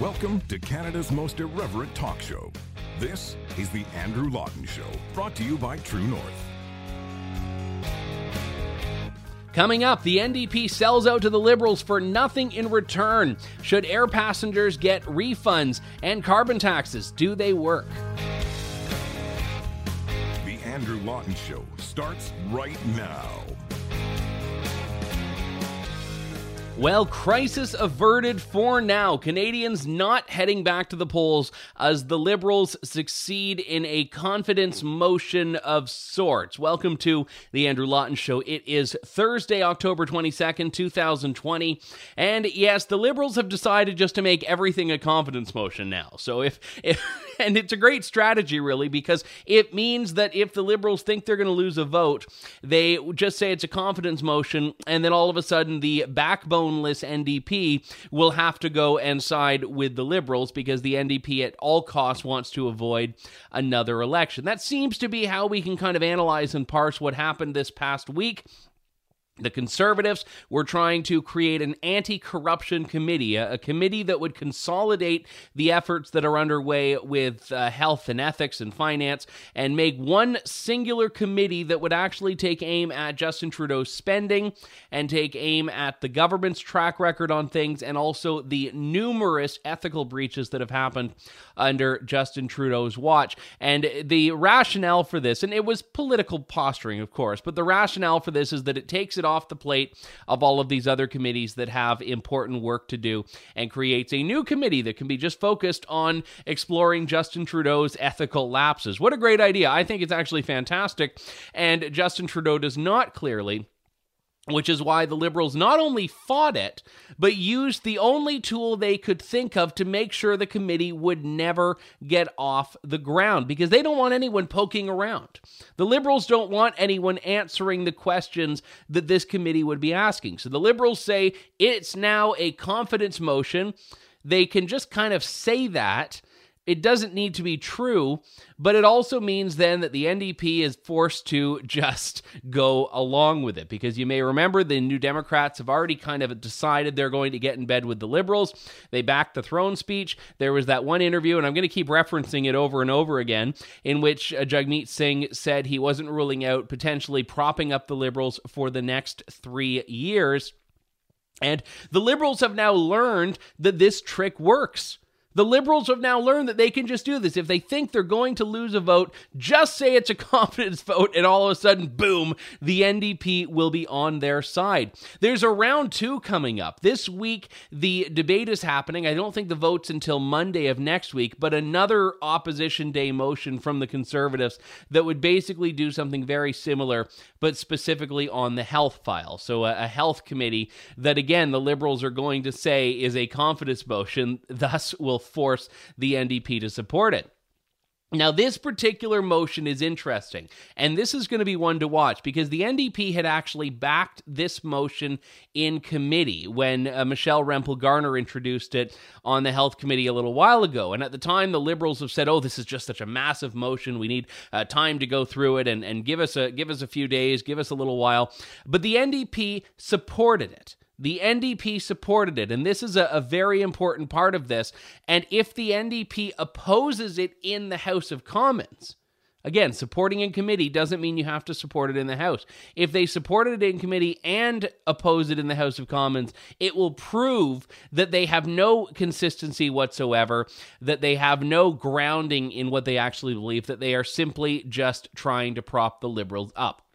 Welcome to Canada's most irreverent talk show. This is The Andrew Lawton Show, brought to you by True North. Coming up, the NDP sells out to the Liberals for nothing in return. Should air passengers get refunds and carbon taxes? Do they work? The Andrew Lawton Show starts right now. Well, crisis averted for now. Canadians not heading back to the polls as the Liberals succeed in a confidence motion of sorts. Welcome to the Andrew Lawton Show. It is Thursday, October 22nd, 2020. And yes, the Liberals have decided just to make everything a confidence motion now. So if, if and it's a great strategy, really, because it means that if the Liberals think they're going to lose a vote, they just say it's a confidence motion, and then all of a sudden the backbone boneless NDP will have to go and side with the Liberals because the NDP at all costs wants to avoid another election. That seems to be how we can kind of analyze and parse what happened this past week. The conservatives were trying to create an anti corruption committee, a, committee that would consolidate the efforts that are underway with uh, health and ethics and finance and make one singular committee that would actually take aim at Justin Trudeau's spending and take aim at the government's track record on things and also the numerous ethical breaches that have happened under Justin Trudeau's watch. And the rationale for this, and it was political posturing, of course, but the rationale for this is that it takes it off the plate of all of these other committees that have important work to do and creates a new committee that can be just focused on exploring Justin Trudeau's ethical lapses. What a great idea. I think it's actually fantastic. And Justin Trudeau does not clearly which is why the Liberals not only fought it, but used the only tool they could think of to make sure the committee would never get off the ground because they don't want anyone poking around. The Liberals don't want anyone answering the questions that this committee would be asking. So the Liberals say it's now a confidence motion. They can just kind of say that it doesn't need to be true, but it also means then that the NDP is forced to just go along with it because you may remember the New Democrats have already kind of decided they're going to get in bed with the Liberals. They backed the throne speech. There was that one interview, and I'm going to keep referencing it over and over again, in which uh, Jagmeet Singh said he wasn't ruling out potentially propping up the Liberals for the next three years. And the Liberals have now learned that this trick works. The liberals have now learned that they can just do this. If they think they're going to lose a vote, just say it's a confidence vote, and all of a sudden, boom, the NDP will be on their side. There's a round two coming up. This week, the debate is happening. I don't think the vote's until Monday of next week, but another opposition day motion from the conservatives that would basically do something very similar, but specifically on the health file. So, a, a health committee that, again, the liberals are going to say is a confidence motion, thus will force the NDP to support it. Now, this particular motion is interesting, and this is going to be one to watch because the NDP had actually backed this motion in committee when uh, Michelle Rempel Garner introduced it on the Health Committee a little while ago. And at the time, the Liberals have said, "Oh, this is just such a massive motion. We need uh, time to go through it and, and give us a give us a few days, give us a little while." But the NDP supported it. The NDP supported it, and this is a, a, very important part of this. And if the NDP opposes it in the House of Commons, again, supporting in committee doesn't mean you have to support it in the House. If they supported it in committee and oppose it in the House of Commons, it will prove that they have no consistency whatsoever, that they have no grounding in what they actually believe, that they are simply just trying to prop the Liberals up.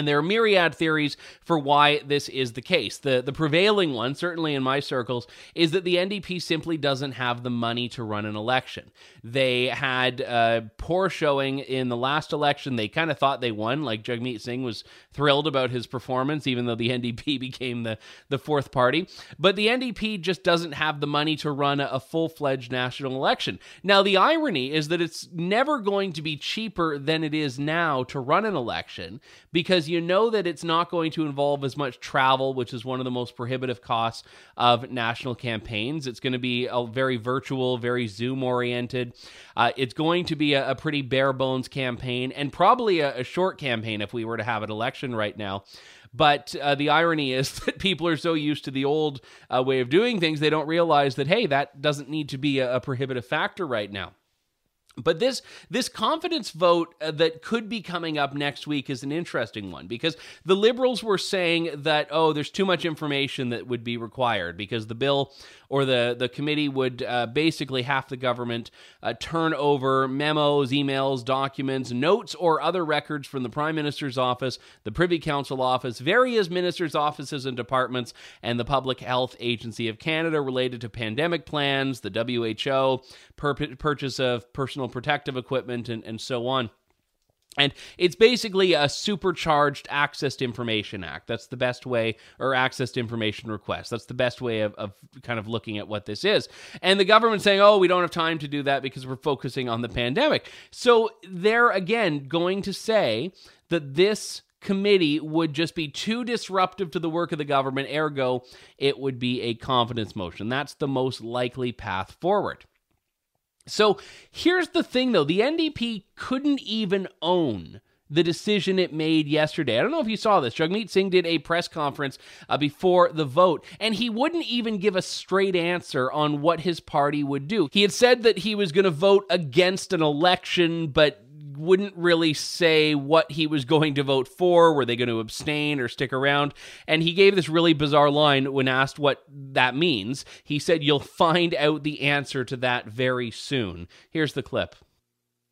And there are myriad theories for why this is the case. The, the prevailing one, certainly in my circles, is that the NDP simply doesn't have the money to run an election. They had a poor showing in the last election. They kind of thought they won, like Jagmeet Singh was thrilled about his performance, even though the NDP became the, the fourth party. But the NDP just doesn't have the money to run a, full fledged national election. Now, the irony is that it's never going to be cheaper than it is now to run an election because you know that it's not going to involve as much travel, which is one of the most prohibitive costs of national campaigns. It's going to be a very virtual, very Zoom oriented. Uh, it's going to be a, a, pretty bare bones campaign and probably a, a short campaign if we were to have an election right now. But uh, the irony is that people are so used to the old uh, way of doing things, they don't realize that, hey, that doesn't need to be a, a prohibitive factor right now. But this this confidence vote uh, that could be coming up next week is an interesting one because the liberals were saying that oh there's too much information that would be required because the bill or the the committee would uh, basically half the government uh, turn over memos, emails, documents, notes or other records from the prime minister's office, the privy council office, various ministers' offices and departments and the Public Health Agency of Canada related to pandemic plans, the WHO, pur- purchase of personal protective equipment, and, and so on. And it's basically a supercharged Access to Information Act. That's the best way, or Access to Information Request. That's the best way of, of kind of looking at what this is. And the government saying, oh, we don't have time to do that because we're focusing on the pandemic. So they're, again, going to say that this committee would just be too disruptive to the work of the government, ergo, it would be a confidence motion. That's the most likely path forward. So here's the thing though the NDP couldn't even own the decision it made yesterday. I don't know if you saw this. Jagmeet Singh did a press conference uh, before the vote, and he wouldn't even give a straight answer on what his party would do. He had said that he was going to vote against an election, but wouldn't really say what he was going to vote for. Were they going to abstain or stick around? And he gave this really bizarre line when asked what that means. He said, You'll find out the answer to that very soon. Here's the clip.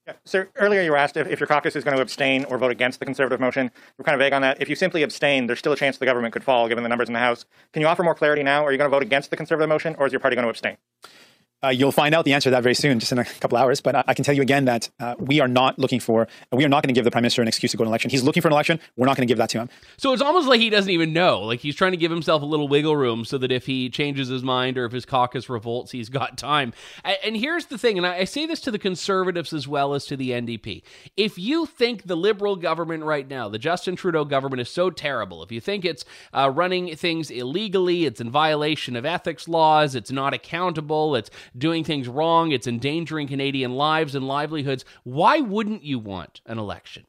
Yeah. Sir, earlier you were asked if, if, your caucus is going to abstain or vote against the conservative motion. We're kind of vague on that. If you simply abstain, there's still a chance the government could fall given the numbers in the House. Can you offer more clarity now? Are you going to vote against the conservative motion or is your party going to abstain? Uh, you'll find out the answer to that very soon, just in a couple hours. But I, I can tell you again that uh, we are not looking for, we are not going to give the prime minister an excuse to go to an election. He's looking for an election. We're not going to give that to him. So it's almost like he doesn't even know. Like he's trying to give himself a little wiggle room so that if he changes his mind or if his caucus revolts, he's got time. And here's the thing, and I say this to the conservatives as well as to the NDP. If you think the liberal government right now, the Justin Trudeau government, is so terrible, if you think it's uh, running things illegally, it's in violation of ethics laws, it's not accountable, it's doing things wrong it's endangering Canadian lives and livelihoods. Why wouldn't you want an election?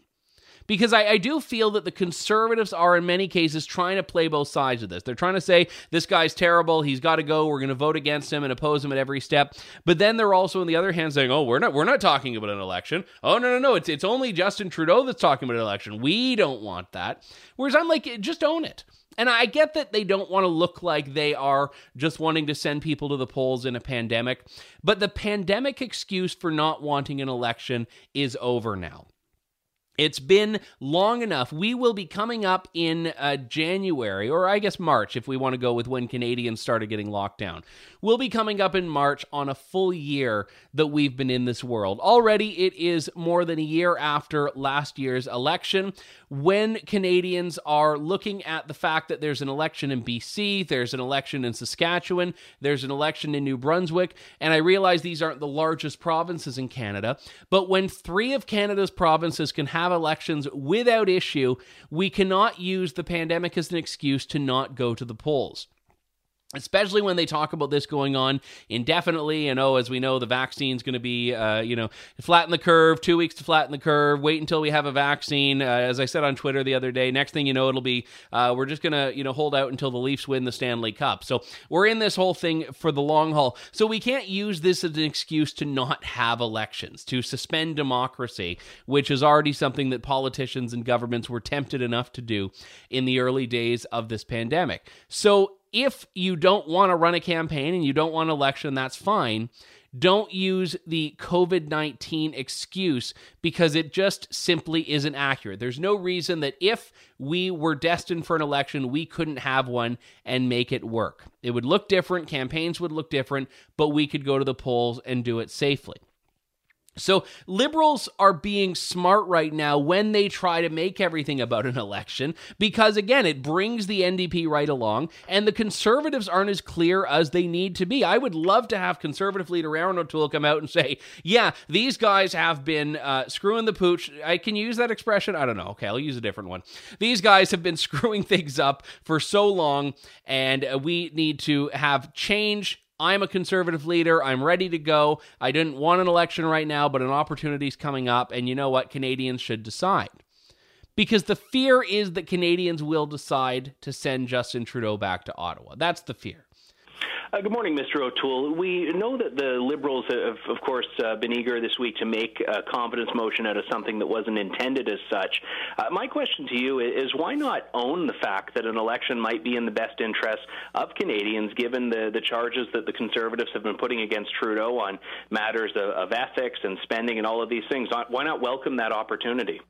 because I, I, do feel that the conservatives are in many cases trying to play both sides of this. They're trying to say this guy's terrible, he's got to go, we're going to vote against him and oppose him at every step. But then they're also on the other hand saying, "Oh, we're not we're not talking about an election. Oh no no no, it's it's only Justin Trudeau that's talking about an election. We don't want that." Whereas I'm like, just own it. And I get that they don't want to look like they are just wanting to send people to the polls in a pandemic, but the pandemic excuse for not wanting an election is over now. It's been long enough. We will be coming up in uh, January, or I guess March, if we want to go with when Canadians started getting locked down. We'll be coming up in March on a full year that we've been in this world. Already, it is more than a year after last year's election when Canadians are looking at the fact that there's an election in BC, there's an election in Saskatchewan, there's an election in New Brunswick, and I realize these aren't the largest provinces in Canada, but when three of Canada's provinces can have elections without issue, we cannot use the pandemic as an excuse to not go to the polls especially when they talk about this going on indefinitely. And oh as we know the vaccine's going to be uh, you know flatten the curve two weeks to flatten the curve. Wait until we have a vaccine. Uh, as i said on twitter the other day next thing you know it'll be uh, we're just going to you know hold out until the leafs win the stanley cup. So we're in this whole thing for the long haul. So we can't use this as an excuse to not have elections to suspend democracy which is already something that politicians and governments were tempted enough to do in the early days of this pandemic. So if you don't want to run a campaign and you don't want an election, that's fine. Don't use the COVID 19 excuse because it just simply isn't accurate. There's no reason that if we were destined for an election, we couldn't have one and make it work. It would look different, campaigns would look different, but we could go to the polls and do it safely. So liberals are being smart right now when they try to make everything about an election because again it brings the NDP right along and the conservatives aren't as clear as they need to be. I would love to have conservative leader Erin O'Toole come out and say, "Yeah, these guys have been uh, screwing the pooch." I can use that expression. I don't know. Okay, I'll use a different one. These guys have been screwing things up for so long and uh, we need to have change I'm a conservative leader. I'm ready to go. I didn't want an election right now, but an opportunity's coming up. And you know what? Canadians should decide because the fear is that Canadians will decide to send Justin Trudeau back to Ottawa. That's the fear. Uh, good morning, Mr. O'Toole. We know that the Liberals have, of course, uh, been eager this week to make a confidence motion out of something that wasn't intended as such. Uh, my question to you is why not own the fact that an election might be in the best interest of Canadians, given the, the charges that the Conservatives have been putting against Trudeau on matters of, of ethics and spending and all of these things? Why not welcome that opportunity?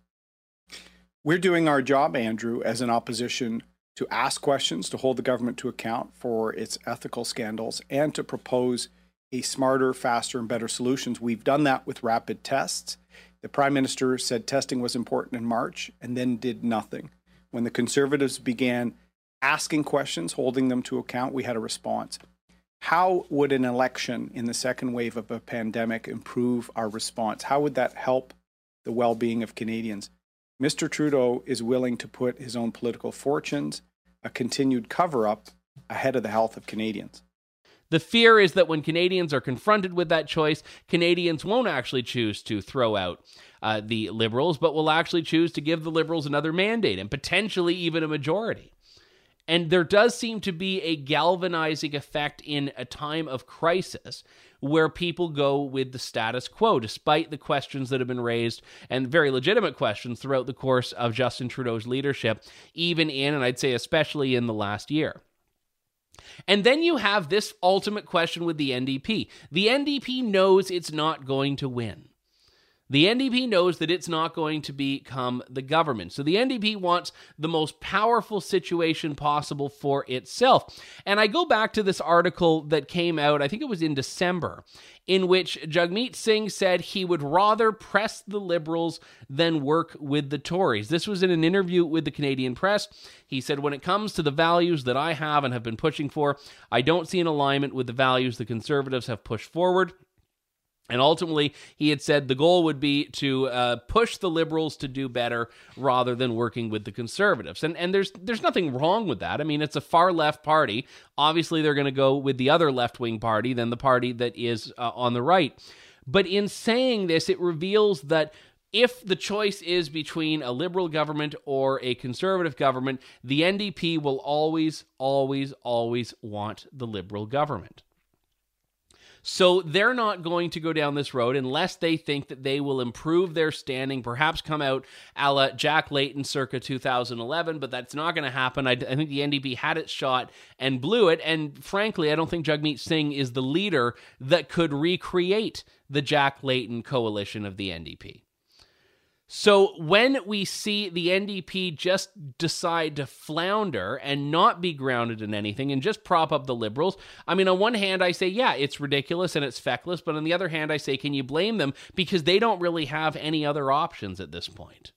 We're doing our job, Andrew, as an opposition to ask questions, to hold the government to account for its ethical scandals, and to propose a smarter, faster, and better solutions. We've done that with rapid tests. The Prime Minister said testing was important in March and then did nothing. When the Conservatives began asking questions, holding them to account, we had a response. How would an election in the second wave of a pandemic improve our response? How would that help the well being of Canadians? Mr. Trudeau is willing to put his own political fortunes a continued cover up ahead of the health of Canadians. The fear is that when Canadians are confronted with that choice, Canadians won't actually choose to throw out uh, the Liberals, but will actually choose to give the Liberals another mandate and potentially even a majority. And there does seem to be a galvanizing effect in a time of crisis where people go with the status quo, despite the questions that have been raised and very legitimate questions throughout the course of Justin Trudeau's leadership, even in, and I'd say especially in the last year. And then you have this ultimate question with the NDP. The NDP knows it's not going to win. The NDP knows that it's not going to become the government. So the NDP wants the most powerful situation possible for itself. And I go back to this article that came out, I think it was in December, in which Jagmeet Singh said he would rather press the Liberals than work with the Tories. This was in an interview with the Canadian press. He said, When it comes to the values that I have and have been pushing for, I don't see an alignment with the values the Conservatives have pushed forward. And ultimately, he had said the goal would be to uh, push the liberals to do better rather than working with the conservatives. And and there's there's nothing wrong with that. I mean, it's a far left party. Obviously, they're going to go with the other left wing party than the party that is uh, on the right. But in saying this, it reveals that if the choice is between a liberal government or a conservative government, the NDP will always, always, always want the liberal government. So they're not going to go down this road unless they think that they will improve their standing, perhaps come out a la Jack Layton circa 2011, but that's not going to happen. I, I, think the NDP had its shot and blew it. And frankly, I don't think Jagmeet Singh is the leader that could recreate the Jack Layton coalition of the NDP. So when we see the NDP just decide to flounder and not be grounded in anything and just prop up the liberals, I mean, on one hand, I say, yeah, it's ridiculous and it's feckless. But on the other hand, I say, can you blame them? Because they don't really have any other options at this point.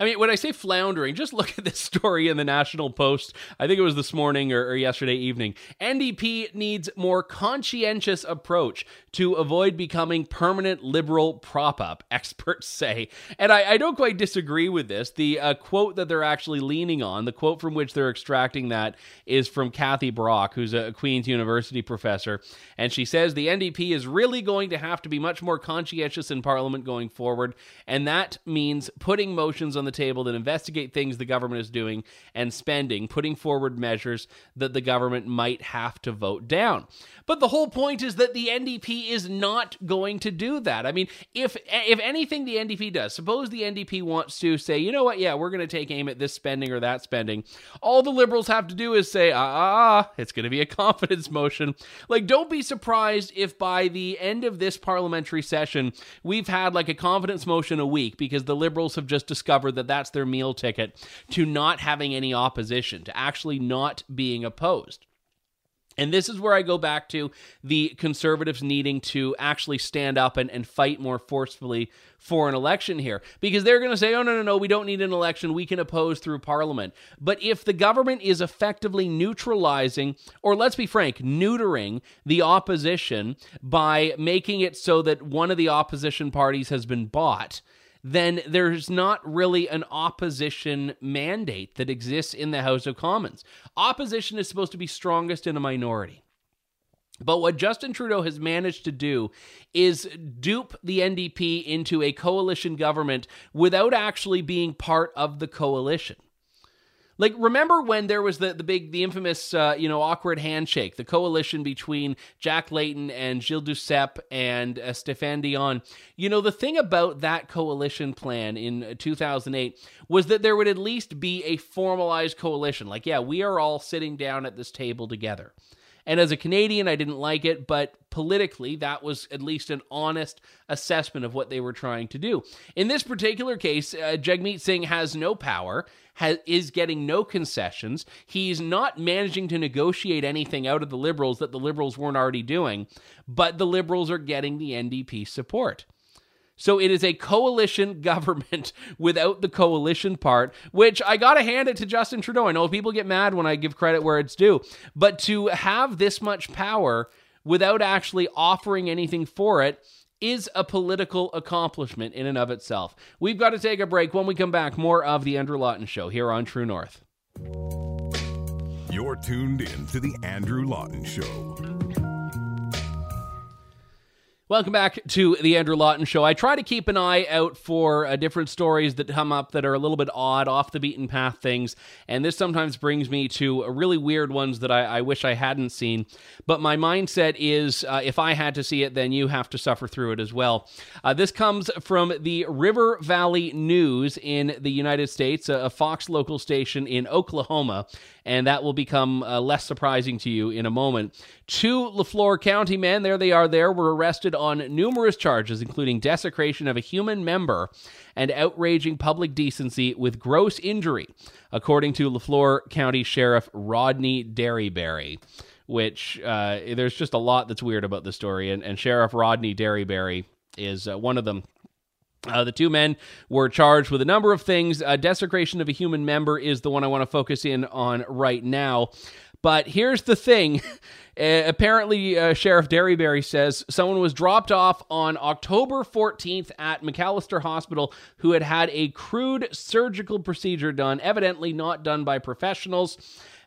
I mean, when I say floundering, just look at this story in the National Post. I think it was this morning or, or yesterday evening. NDP needs more conscientious approach to avoid becoming permanent liberal prop up, experts say. And I, I don't quite disagree with this. The uh, quote that they're actually leaning on, the quote from which they're extracting that, is from Kathy Brock, who's a Queen's University professor. And she says the NDP is really going to have to be much more conscientious in Parliament going forward. And that means putting motions on the table that investigate things the government is doing and spending, putting forward measures that the government might have to vote down. But the whole point is that the NDP is not going to do that. I mean, if if anything the NDP does, suppose the NDP wants to say, you know what, yeah, we're going to take aim at this spending or that spending. All the liberals have to do is say, ah, ah, ah it's going to be a confidence motion. Like, don't be surprised if by the end of this parliamentary session, we've had like a confidence motion a week because the liberals have just discovered that that that's their meal ticket to not having any opposition, to actually not being opposed. And this is where I go back to the conservatives needing to actually stand up and, and fight more forcefully for an election here. Because they're going to say, oh, no, no, no, we don't need an election. We can oppose through parliament. But if the government is effectively neutralizing, or let's be frank, neutering the opposition by making it so that one of the opposition parties has been bought, then there's not really an opposition mandate that exists in the House of Commons. Opposition is supposed to be strongest in a minority. But what Justin Trudeau has managed to do is dupe the NDP into a coalition government without actually being part of the coalition. Like, remember when there was the, the big, the infamous, uh, you know, awkward handshake, the coalition between Jack Layton and Gilles Duceppe and uh, Stéphane Dion? You know, the thing about that coalition plan in 2008 was that there would at least be a formalized coalition. Like, yeah, we are all sitting down at this table together. And as a Canadian, I didn't like it, but politically, that was at least an honest assessment of what they were trying to do. In this particular case, uh, Jagmeet Singh has no power, has, is getting no concessions. He's not managing to negotiate anything out of the Liberals that the Liberals weren't already doing, but the Liberals are getting the NDP support. So it is a coalition government without the coalition part, which I got to hand it to Justin Trudeau. I know people get mad when I give credit where it's due, but to have this much power without actually offering anything for it is a political accomplishment in and of itself. We've got to take a break. When we come back, more of the Andrew Lawton Show here on True North. You're tuned in to the Andrew Lawton Show. Welcome back to the Andrew Lawton Show. I try to keep an eye out for uh, different stories that come up that are a little bit odd, off the beaten path things, and this sometimes brings me to really weird ones that I, I wish I hadn't seen. But my mindset is uh, if I had to see it, then you have to suffer through it as well. Uh, this comes from the River Valley News in the United States, a, a Fox local station in Oklahoma, and that will become uh, less surprising to you in a moment. Two Le Flore County men, there they are, there, were arrested on numerous charges, including desecration of a human member and outraging public decency with gross injury, according to Le Flore County Sheriff Rodney Derryberry. Which uh, there's just a lot that's weird about the story, and, and Sheriff Rodney Derryberry is uh, one of them. Uh, the two men were charged with a number of things. Uh, desecration of a human member is the one I want to focus in on right now. But here's the thing. Apparently, uh, Sheriff Derryberry says someone was dropped off on October 14th at McAlester Hospital who had had a crude surgical procedure done, evidently not done by professionals.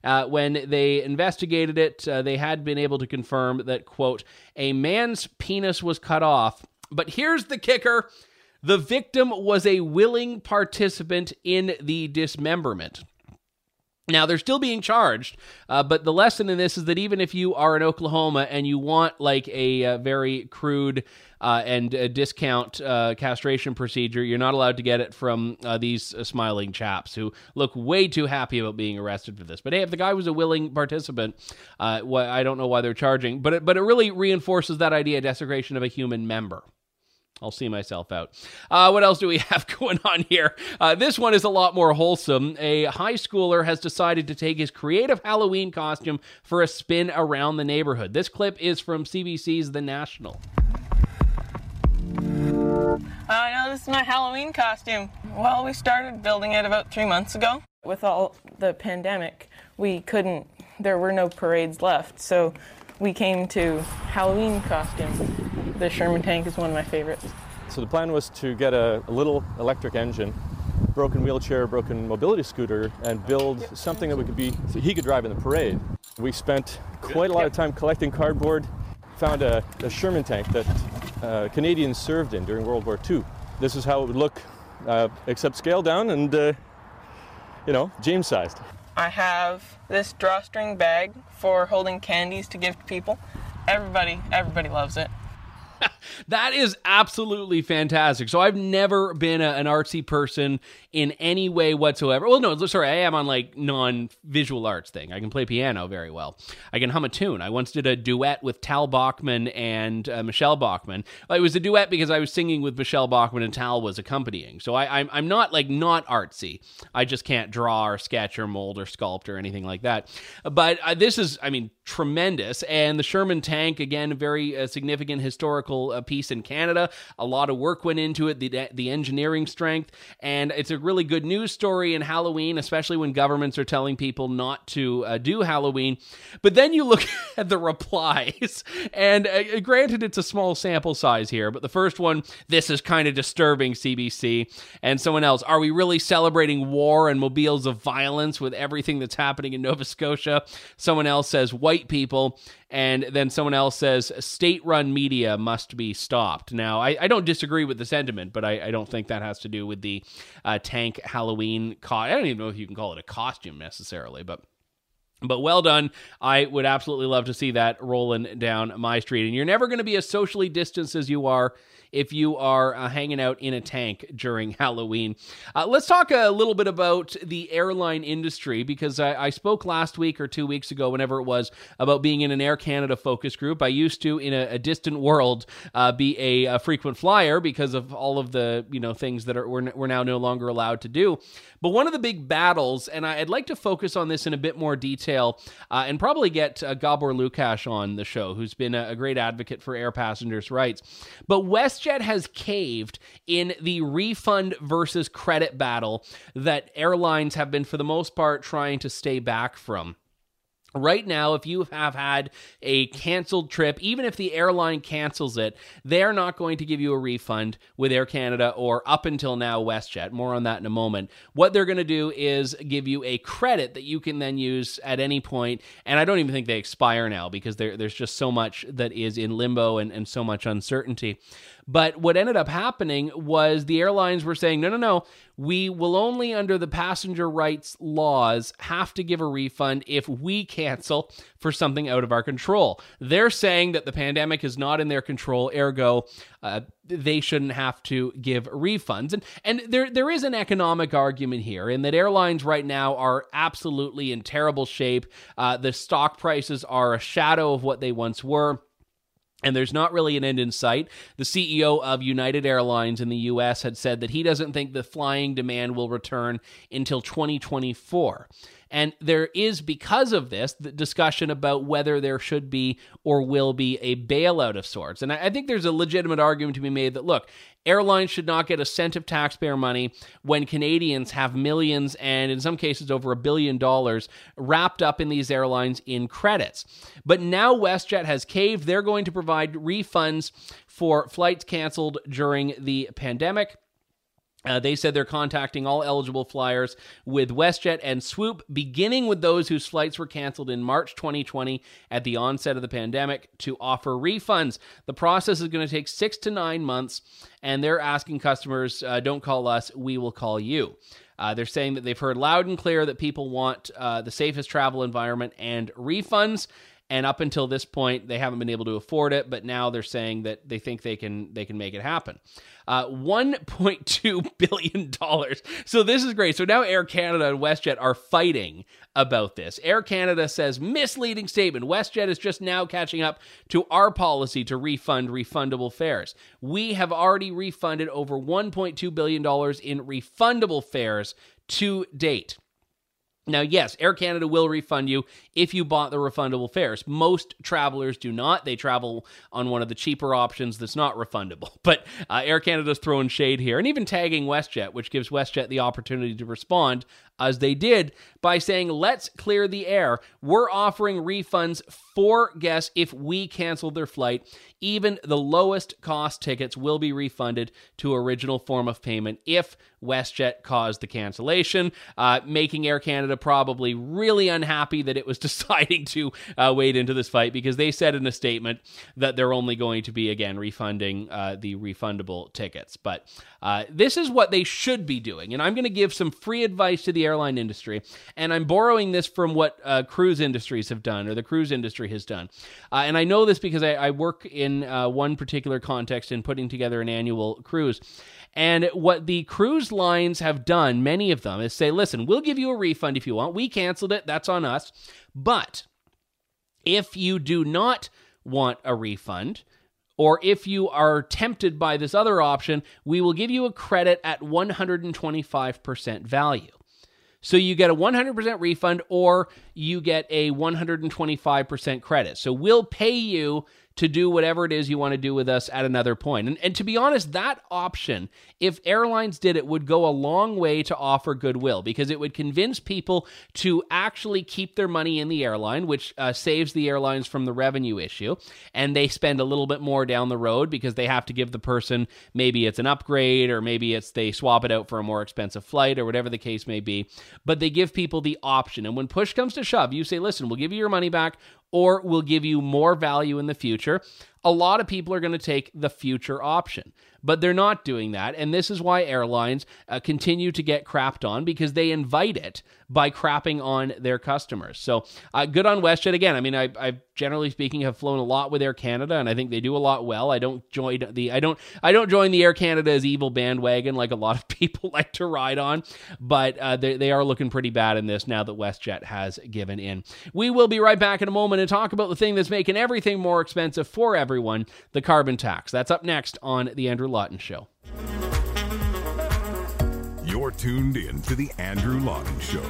Uh, when they investigated it, uh, they had been able to confirm that, quote, a man's penis was cut off. But here's the kicker the victim was a willing participant in the dismemberment. Now, they're still being charged, uh, but the lesson in this is that even if you are in Oklahoma and you want like a, uh, very crude uh, and discount uh, castration procedure, you're not allowed to get it from uh, these uh, smiling chaps who look way too happy about being arrested for this. But hey, if the guy was a willing participant, I don't know why they're charging, but it, but it really reinforces that idea of desecration of a human member. I'll see myself out. Uh, what else do we have going on here? Uh, this one is a lot more wholesome. A high schooler has decided to take his creative Halloween costume for a spin around the neighborhood. This clip is from CBC's The National. I uh, know this is my Halloween costume. Well, we started building it about three months ago. With all the pandemic, we couldn't, there were no parades left. So we came to Halloween costume. The Sherman tank is one of my favorites. So the plan was to get a, a little electric engine, broken wheelchair, broken mobility scooter, and build something that we could be so he could drive in the parade. We spent quite a lot of time collecting cardboard, found a, a Sherman tank that uh, Canadians served in during World War II. This is how it would look, uh, except scaled down and, uh, you know, James sized. I have this drawstring bag for holding candies to give to people. Everybody, everybody loves it. that is absolutely fantastic. So I've never been a, an artsy person in any way whatsoever. Well, no, sorry, I am on like non-visual arts thing. I can play piano very well. I can hum a tune. I once did a duet with Tal Bachman and uh, Michelle Bachman. It was a duet because I was singing with Michelle Bachman and Tal was accompanying. So I, I'm I'm not like not artsy. I just can't draw or sketch or mold or sculpt or anything like that. But uh, this is, I mean, tremendous. And the Sherman tank again, very uh, significant historic historical uh, piece in Canada. A lot of work went into it, the, the engineering strength, and it's a really good news story in Halloween, especially when governments are telling people not to uh, do Halloween. But then you look at the replies, and uh, granted, it's a small sample size here, but the first one, this is kind of disturbing, CBC. And someone else, are we really celebrating war and mobiles of violence with everything that's happening in Nova Scotia? Someone else says, white people. And then someone else says, state run media must be stopped. Now, I, I, don't disagree with the sentiment, but I, I, don't think that has to do with the uh, tank Halloween. I don't even know if you can call it a costume necessarily, but. But well done. I would absolutely love to see that rolling down my street. And you're never going to be as socially distanced as you are if you are uh, hanging out in a tank during Halloween. Uh, let's talk a little bit about the airline industry because I, I, spoke last week or two weeks ago, whenever it was, about being in an Air Canada focus group. I used to, in a, a distant world, uh, be a, a, frequent flyer because of all of the you know things that are we're, we're now no longer allowed to do. But one of the big battles, and I'd like to focus on this in a bit more detail, uh, and probably get uh, Gábor Lukács on the show, who's been a, a great advocate for air passengers' rights. But West WestJet has caved in the refund versus credit battle that airlines have been, for the most part, trying to stay back from. Right now, if you have had a canceled trip, even if the airline cancels it, they're not going to give you a refund with Air Canada or up until now WestJet. More on that in a moment. What they're going to do is give you a credit that you can then use at any point, and I don't even think they expire now because there's just so much that is in limbo and, and so much uncertainty. But what ended up happening was the airlines were saying, no, no, no, we will only, under the passenger rights laws, have to give a refund if we cancel for something out of our control. They're saying that the pandemic is not in their control, ergo, uh, they shouldn't have to give refunds. And and there there is an economic argument here in that airlines right now are absolutely in terrible shape. Uh, the stock prices are a shadow of what they once were and there's not really an end in sight. The CEO of United Airlines in the US had said that he doesn't think the flying demand will return until 2024. And there is, because of this, the discussion about whether there should be or will be a bailout of sorts. And I think there's a legitimate argument to be made that, look, airlines should not get a cent of taxpayer money when Canadians have millions and, in some cases, over a billion dollars wrapped up in these airlines in credits. But now WestJet has caved. They're going to provide refunds for flights canceled during the pandemic. Uh, they said they're contacting all eligible flyers with WestJet and Swoop, beginning with those whose flights were canceled in March 2020 at the onset of the pandemic, to offer refunds. The process is going to take six to nine months, and they're asking customers, uh, don't call us, we will call you. Uh, they're saying that they've heard loud and clear that people want uh, the safest travel environment and refunds and up until this point they haven't been able to afford it but now they're saying that they think they can they can make it happen. Uh, 1.2 billion dollars. So this is great. So now air canada and westjet are fighting about this. Air canada says misleading statement westjet is just now catching up to our policy to refund refundable fares. We have already refunded over 1.2 billion dollars in refundable fares to date now, yes, Air Canada will refund you if you bought the refundable fares. Most travelers do not. They travel on one of the cheaper options that's not refundable. But uh, Air Canada's throwing shade here and even tagging WestJet, which gives WestJet the opportunity to respond as they did by saying, let's clear the air. We're offering refunds for guests if we cancel their flight. Even the lowest cost tickets will be refunded to original form of payment if WestJet caused the cancellation, uh, making Air Canada probably really unhappy that it was deciding to uh, wade into this fight because they said in a statement that they're only going to be, again, refunding uh, the refundable tickets. But uh, this is what they should be doing. And I'm going to give some free advice to the airline industry. And I'm borrowing this from what uh, cruise industries have done or the cruise industry has done. Uh, and I know this because I, I work in uh, one particular context in putting together an annual cruise. And what the cruise lines have done, many of them, is say, listen, we'll give you a refund if you want. We canceled it. That's on us. But if you do not want a refund, or if you are tempted by this other option, we will give you a credit at 125% value. So you get a 100% refund or you get a 125% credit. So we'll pay you to do whatever it is you want to do with us at another point. And, and to be honest, that option, if airlines did it, would go a long way to offer goodwill because it would convince people to actually keep their money in the airline, which uh, saves the airlines from the revenue issue. And they spend a little bit more down the road because they have to give the person maybe it's an upgrade or maybe it's they swap it out for a more expensive flight or whatever the case may be. But they give people the option. And when push comes to shove, you say, listen, we'll give you your money back or we'll give you more value in the future. A lot of people are going to take the future option but they're not doing that. And this is why airlines uh, continue to get crapped on because they invite it by crapping on their customers. So uh, good on WestJet again. I mean, I, I generally speaking have flown a lot with Air Canada, and I think they do a lot well. I don't join the I don't I don't join the Air Canada's evil bandwagon like a lot of people like to ride on, but uh, they they are looking pretty bad in this now that WestJet has given in. We will be right back in a moment and talk about the thing that's making everything more expensive for everyone: the carbon tax. That's up next on the Andrew Lawton Show. You're tuned in to The Andrew Lawton Show.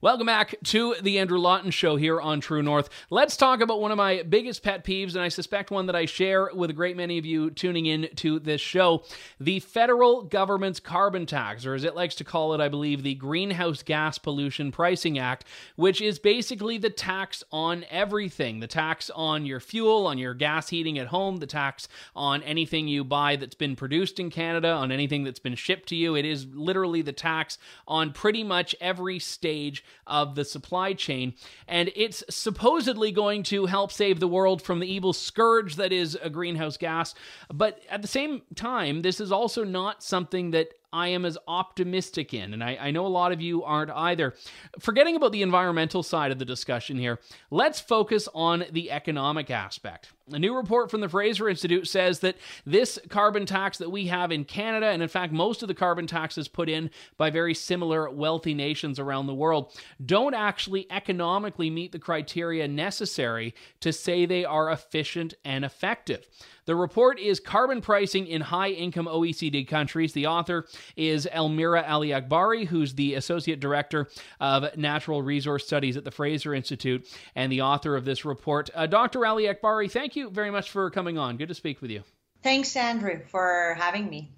Welcome back to the Andrew Lawton Show here on True North. Let's talk about one of my biggest pet peeves, and I suspect one that I share with a great many of you tuning in to this show the federal government's carbon tax, or as it likes to call it, I believe, the Greenhouse Gas Pollution Pricing Act, which is basically the tax on everything the tax on your fuel, on your gas heating at home, the tax on anything you buy that's been produced in Canada, on anything that's been shipped to you. It is literally the tax on pretty much every stage of the supply chain. And it's supposedly going to help save the world from the evil scourge that is a greenhouse gas. But at the same time, this is also not something that I am as optimistic in, and I, I, know a lot of you aren't either. Forgetting about the environmental side of the discussion here, let's focus on the economic aspect. A new report from the Fraser Institute says that this carbon tax that we have in Canada, and in fact, most of the carbon taxes put in by very similar wealthy nations around the world, don't actually economically meet the criteria necessary to say they are efficient and effective. The report is Carbon Pricing in High Income OECD Countries. The author is Elmira Aliakbari, who's the Associate Director of Natural Resource Studies at the Fraser Institute and the author of this report. Uh, Dr. Aliakbari, thank you very much for coming on. Good to speak with you. Thanks, Andrew, for having me.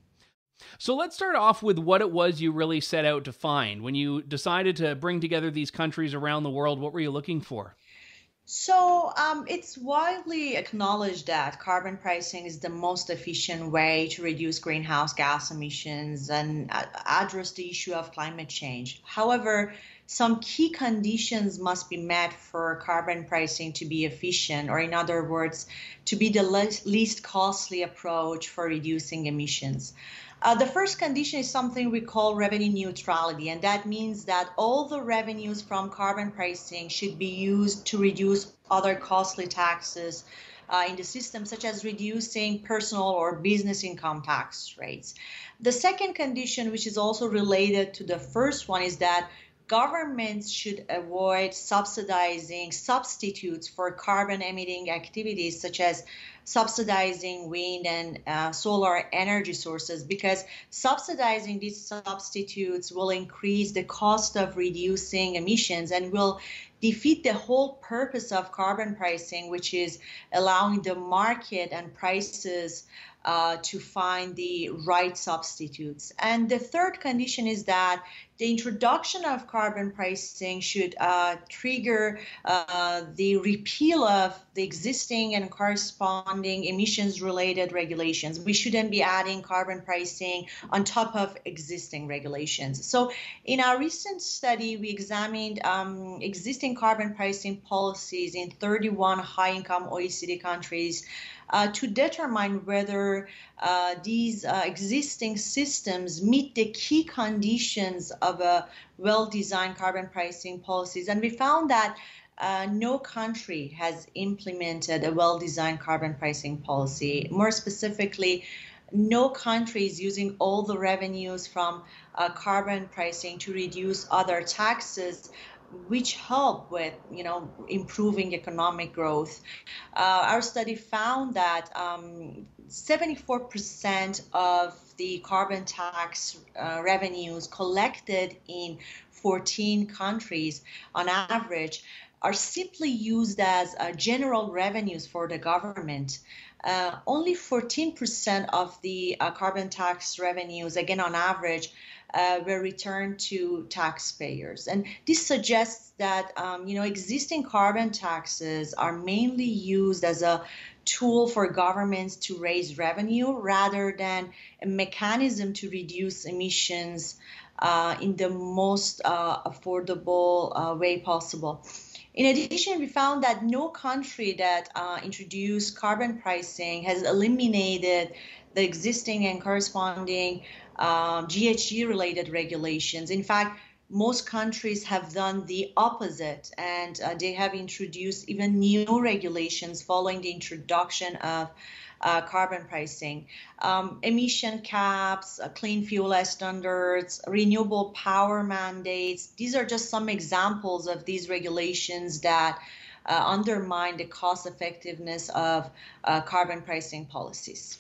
So let's start off with what it was you really set out to find. When you decided to bring together these countries around the world, what were you looking for? So um, it's widely acknowledged that carbon pricing is the most efficient way to reduce greenhouse gas emissions and uh, address the issue of climate change. However, some key conditions must be met for carbon pricing to be efficient, or in other words, to be the least costly approach for reducing emissions. Uh, the first condition is something we call revenue neutrality, and that means that all the revenues from carbon pricing should be used to reduce other costly taxes uh, in the system, such as reducing personal or business income tax rates. The second condition, which is also related to the first one, is that governments should avoid subsidizing substitutes for carbon emitting activities such as subsidizing wind and uh, solar energy sources because subsidizing these substitutes will increase the cost of reducing emissions and will defeat the whole purpose of carbon pricing, which is allowing the market and prices uh, to find the right substitutes. And the third condition is that the introduction of carbon pricing should uh, trigger uh, the repeal of the existing and corresponding emissions related regulations. We shouldn't be adding carbon pricing on top of existing regulations. So, in our recent study, we examined um, existing carbon pricing policies in 31 high income OECD countries uh, to determine whether uh, these uh, existing systems meet the key conditions of a well-designed carbon pricing policies. And we found that uh, no country has implemented a well-designed carbon pricing policy. More specifically, no country is using all the revenues from uh, carbon pricing to reduce other taxes which help with you know improving economic growth. Uh, our study found that um, 74% of the carbon tax uh, revenues collected in 14 countries on average are simply used as uh, general revenues for the government. Uh, only 14% of the uh, carbon tax revenues, again on average, uh, were returned to taxpayers. And this suggests that um, you know existing carbon taxes are mainly used as a tool for governments to raise revenue rather than a mechanism to reduce emissions uh, in the most uh, affordable uh, way possible. In addition, we found that no country that uh, introduced carbon pricing has eliminated the existing and corresponding um, GHG related regulations. In fact, most countries have done the opposite and uh, they have introduced even new regulations following the introduction of uh, carbon pricing, um, emission caps, uh, clean fuel standards, renewable power mandates. These are just some examples of these regulations that uh, undermine the cost effectiveness of uh, carbon pricing policies.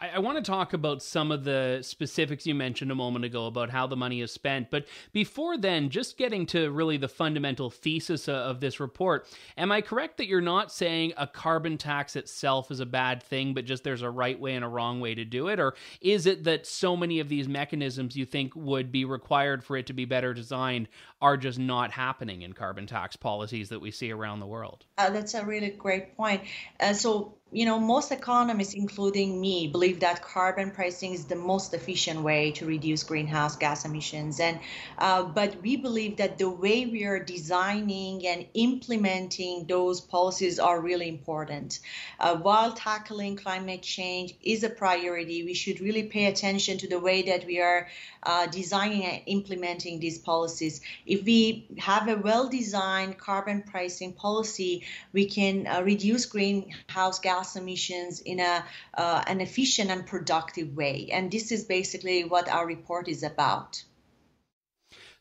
I, I want to talk about some of the specifics you mentioned a moment ago about how the money is spent. But before then, just getting to really the fundamental thesis of this report, am I correct that you're not saying a carbon tax itself is a bad thing, but just there's a right way and a wrong way to do it? Or is it that so many of these mechanisms you think would be required for it to be better designed are just not happening in carbon tax policies that we see around the world? Uh, that's a really great point. Uh, so you know, most economists, including me, believe that carbon pricing is the most efficient way to reduce greenhouse gas emissions. And uh, but we believe that the way we are designing and implementing those policies are really important. Uh, while tackling climate change is a priority, we should really pay attention to the way that we are uh, designing and implementing these policies. If we have a well-designed carbon pricing policy, we can uh, reduce greenhouse gas gas emissions in a uh, an efficient and productive way. And this is basically what our report is about.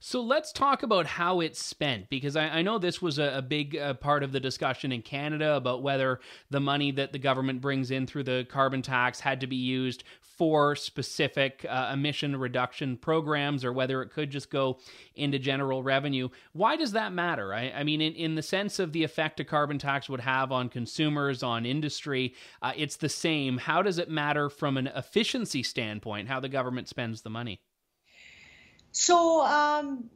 So let's talk about how it's spent because I, I know this was a, a big uh, part of the discussion in Canada about whether the money that the government brings in through the carbon tax had to be used for specific uh, emission reduction programs or whether it could just go into general revenue. Why does that matter? I, I mean, in, in the sense of the effect a carbon tax would have on consumers, on industry, uh, it's the same. How does it matter from an efficiency standpoint, how the government spends the money? So um,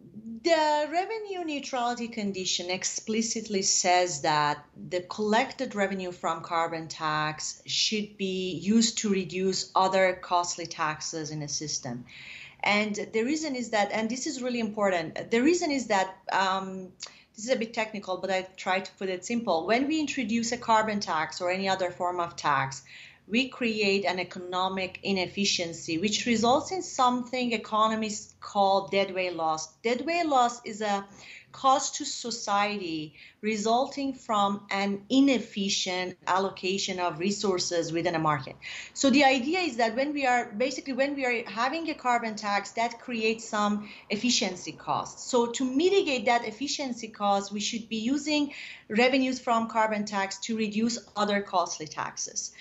the revenue neutrality condition explicitly says that the collected revenue from carbon tax should be used to reduce other costly taxes in a system. And the reason is that, and this is really important, the reason is that. Um, this is a bit technical, but I try to put it simple. When we introduce a carbon tax or any other form of tax, we create an economic inefficiency, which results in something economists call deadweight loss. Deadweight loss is a cost to society resulting from an inefficient allocation of resources within a market. So the idea is that when we are basically when we are having a carbon tax that creates some efficiency costs. So to mitigate that efficiency cost, we should be using revenues from carbon tax to reduce other costly taxes.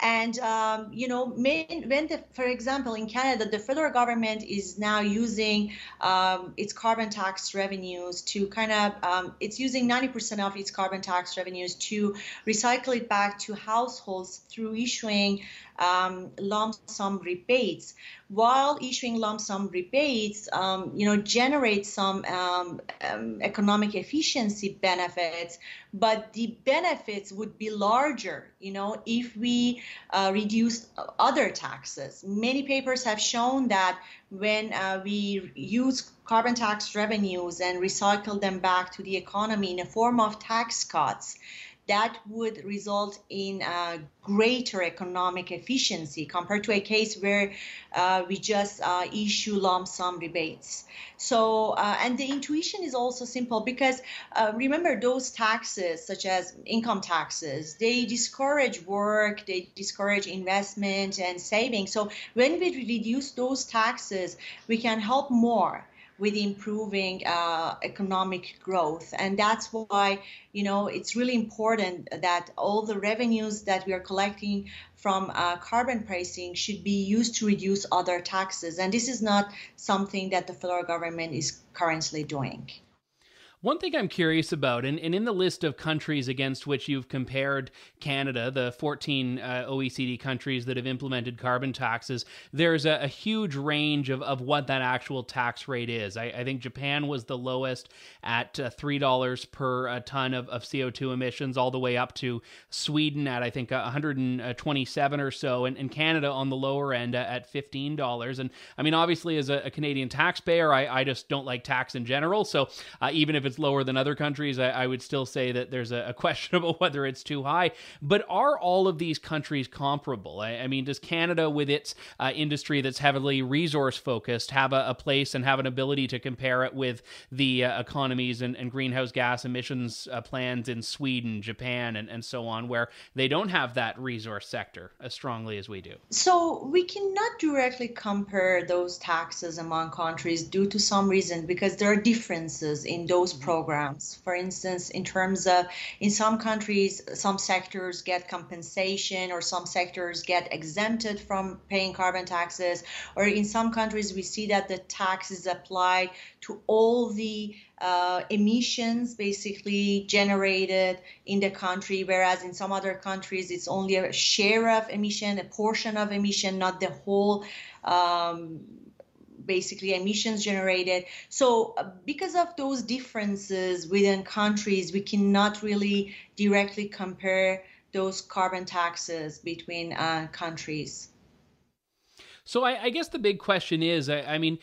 And um, you know, when, the, for example, in Canada, the federal government is now using um, its carbon tax revenues to kind of, um, it's using 90% of its carbon tax revenues to recycle it back to households through issuing um, lump sum rebates. While issuing lump sum rebates, um, you know, generate some um, um, economic efficiency benefits, but the benefits would be larger, you know, if we uh, reduce other taxes. Many papers have shown that when uh, we use carbon tax revenues and recycle them back to the economy in a form of tax cuts, that would result in greater economic efficiency compared to a case where uh, we just uh, issue lump sum rebates. So, uh, and the intuition is also simple because uh, remember those taxes, such as income taxes, they discourage work, they discourage investment and saving. So, when we reduce those taxes, we can help more with improving uh, economic growth. And that's why, you know, it's really important that all the revenues that we are collecting from uh, carbon pricing should be used to reduce other taxes. And this is not something that the federal government is currently doing. One thing I'm curious about, and, and in the list of countries against which you've compared Canada, the 14 uh, OECD countries that have implemented carbon taxes, there's a, a, huge range of, of what that actual tax rate is. I, I think Japan was the lowest at uh, $3 per uh, ton of, of CO2 emissions, all the way up to Sweden at, I think, 127 or so, and, and Canada on the lower end at $15. And I mean, obviously, as a, a Canadian taxpayer, I, I just don't like tax in general. So uh, even if it's lower than other countries, I, I would still say that there's a, a, questionable whether it's too high. But are all of these countries comparable? I, I mean, does Canada, with its uh, industry that's heavily resource focused, have a, a, place and have an ability to compare it with the uh, economies and, and, greenhouse gas emissions uh, plans in Sweden, Japan, and, and so on, where they don't have that resource sector as strongly as we do? So we cannot directly compare those taxes among countries due to some reason because there are differences in those programs. For instance, in terms of in some countries, some sectors get compensation or some sectors get exempted from paying carbon taxes, or in some countries, we see that the tax is applied to all the uh, emissions basically generated in the country, whereas in some other countries it's only a share of emission, a portion of emission, not the whole um, basically emissions generated. So, uh, because of those differences within countries, we cannot really directly compare those carbon taxes between uh, countries. So, I, I, guess the big question is I, I mean,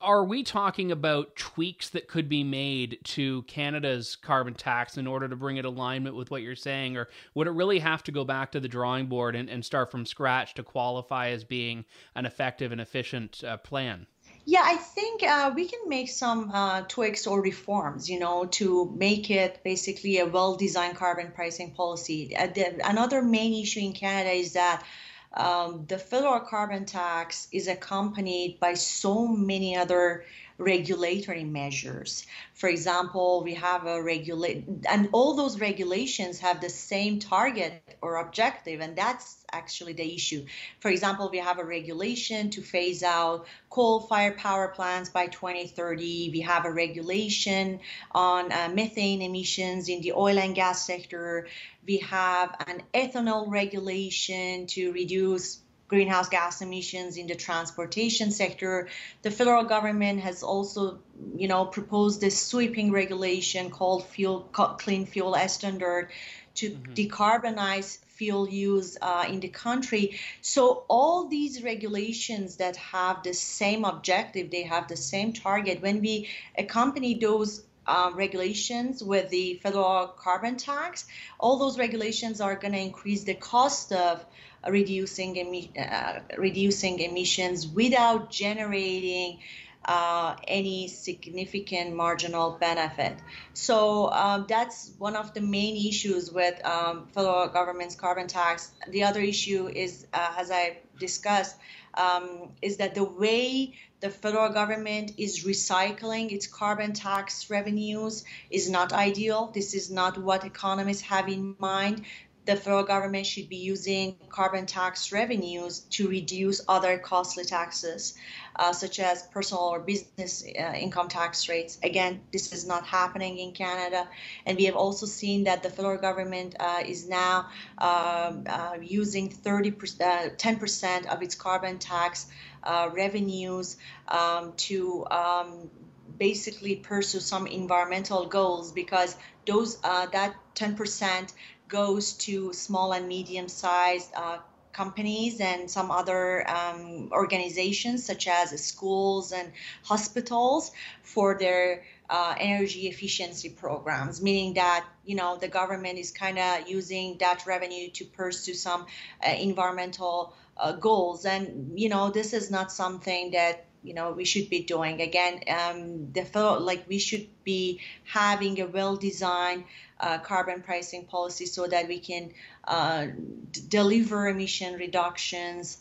are we talking about tweaks that could be made to Canada's carbon tax in order to bring it alignment with what you're saying? Or would it really have to go back to the drawing board and, and start from scratch to qualify as being an effective and efficient uh, plan? Yeah, I think uh, we can make some uh, tweaks or reforms, you know, to make it basically a well-designed carbon pricing policy. Uh, another main issue in Canada is that um, the federal carbon tax is accompanied by so many other regulatory measures. For example, we have a regulate, and all those regulations have the same target or objective, and that's actually the issue. For example, we have a regulation to phase out coal-fired power plants by 2030. We have a regulation on uh, methane emissions in the oil and gas sector. We have an ethanol regulation to reduce greenhouse gas emissions in the transportation sector. The federal government has also, you know, proposed this sweeping regulation called fuel clean fuel standard to mm-hmm. decarbonize fuel use uh, in the country. So all these regulations that have the same objective, they have the same target. When we accompany those um, regulations with the federal carbon tax, all those regulations are going to increase the cost of reducing emi- uh, reducing emissions without generating uh, any significant marginal benefit. So um, that's one of the main issues with um, federal government's carbon tax. The other issue is, uh, as I discussed, um, is that the way the federal government is recycling its carbon tax revenues is not ideal. This is not what economists have in mind the federal government should be using carbon tax revenues to reduce other costly taxes, uh, such as personal or business uh, income tax rates. Again, this is not happening in Canada. And we have also seen that the federal government uh, is now um, uh, using 30 10% uh, of its carbon tax uh, revenues um, to um, basically pursue some environmental goals because those that 10% goes to small and medium sized uh, companies and some other um, organizations such as schools and hospitals for their uh, energy efficiency programs meaning that you know the government is kind of using that revenue to pursue some uh, environmental uh, goals. And you know this is not something that you know we should be doing. Again um, the like we should be having a well designed uh, carbon pricing policy so that we can uh, d- deliver emission reductions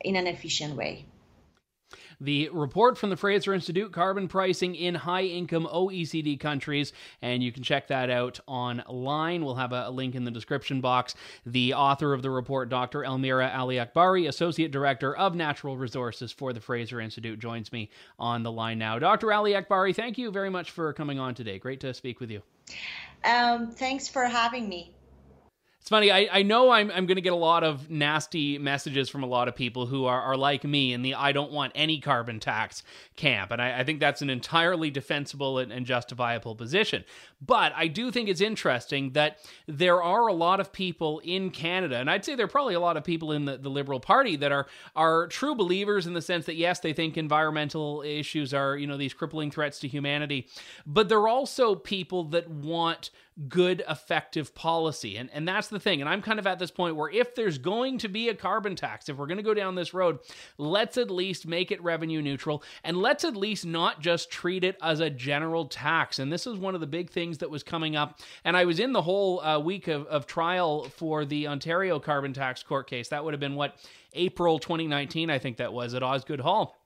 in an efficient way the report from the Fraser Institute carbon pricing in high income OECD countries. And you can check that out online. We'll have a, link in the description box. The author of the report, Dr. Elmira Aliakbari, Associate Director of Natural Resources for the Fraser Institute, joins me on the line now. Dr. Aliakbari, thank you very much for coming on today. Great to speak with you. Um, thanks for having me. It's funny. I, I know I'm, I'm going to get a lot of nasty messages from a lot of people who are, are like me in the I don't want any carbon tax camp. And I, I think that's an entirely defensible and, and justifiable position. But I do think it's interesting that there are a lot of people in Canada, and I'd say there are probably a lot of people in the, the Liberal Party that are, are true believers in the sense that, yes, they think environmental issues are, you know, these crippling threats to humanity. But they're also people that want good, effective policy. And, and that's the thing. And I'm kind of at this point where if there's going to be a carbon tax, if we're going to go down this road, let's at least make it revenue neutral and let's at least not just treat it as a general tax. And this is one of the big things that was coming up. And I was in the whole uh, week of, of trial for the Ontario carbon tax court case. That would have been what? April 2019, I think that was at Osgoode Hall.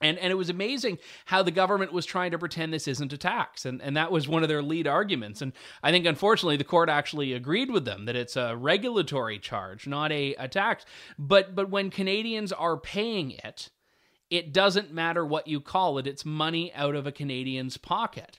And, and it was amazing how the government was trying to pretend this isn't a tax. And, and that was one of their lead arguments. And I think, unfortunately, the court actually agreed with them that it's a regulatory charge, not a, a tax. But, but when Canadians are paying it, it doesn't matter what you call it, it's money out of a Canadian's pocket.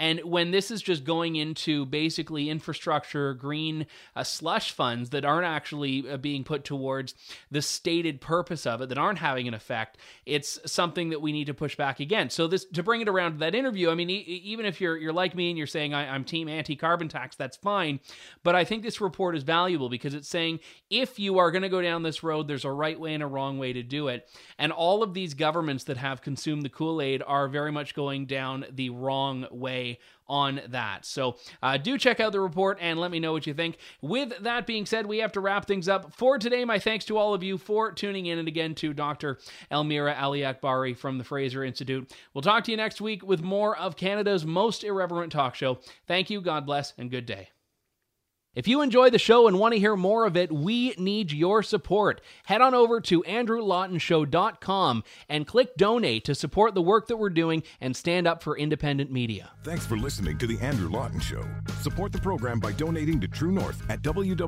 And when this is just going into basically infrastructure, green uh, slush funds that aren't actually uh, being put towards the stated purpose of it, that aren't having an effect, it's something that we need to push back against. So this to bring it around to that interview. I mean, e- even if you're you're like me and you're saying I, I'm team anti-carbon tax, that's fine. But I think this report is valuable because it's saying if you are going to go down this road, there's a right way and a wrong way to do it. And all of these governments that have consumed the Kool Aid are very much going down the wrong on that. So uh, do check out the report and let me know what you think. With that being said, we have to wrap things up for today. My thanks to all of you for tuning in and again to Dr. Elmira Aliakbari from the Fraser Institute. We'll talk to you next week with more of Canada's most irreverent talk show. Thank you, God bless, and good day. If you enjoy the show and want to hear more of it, we need your support. Head on over to andrewlawtonshow.com and click donate to support the work that we're doing and stand up for independent media. Thanks for listening to The Andrew Lawton Show. Support the program by donating to True North at www.tnc.news.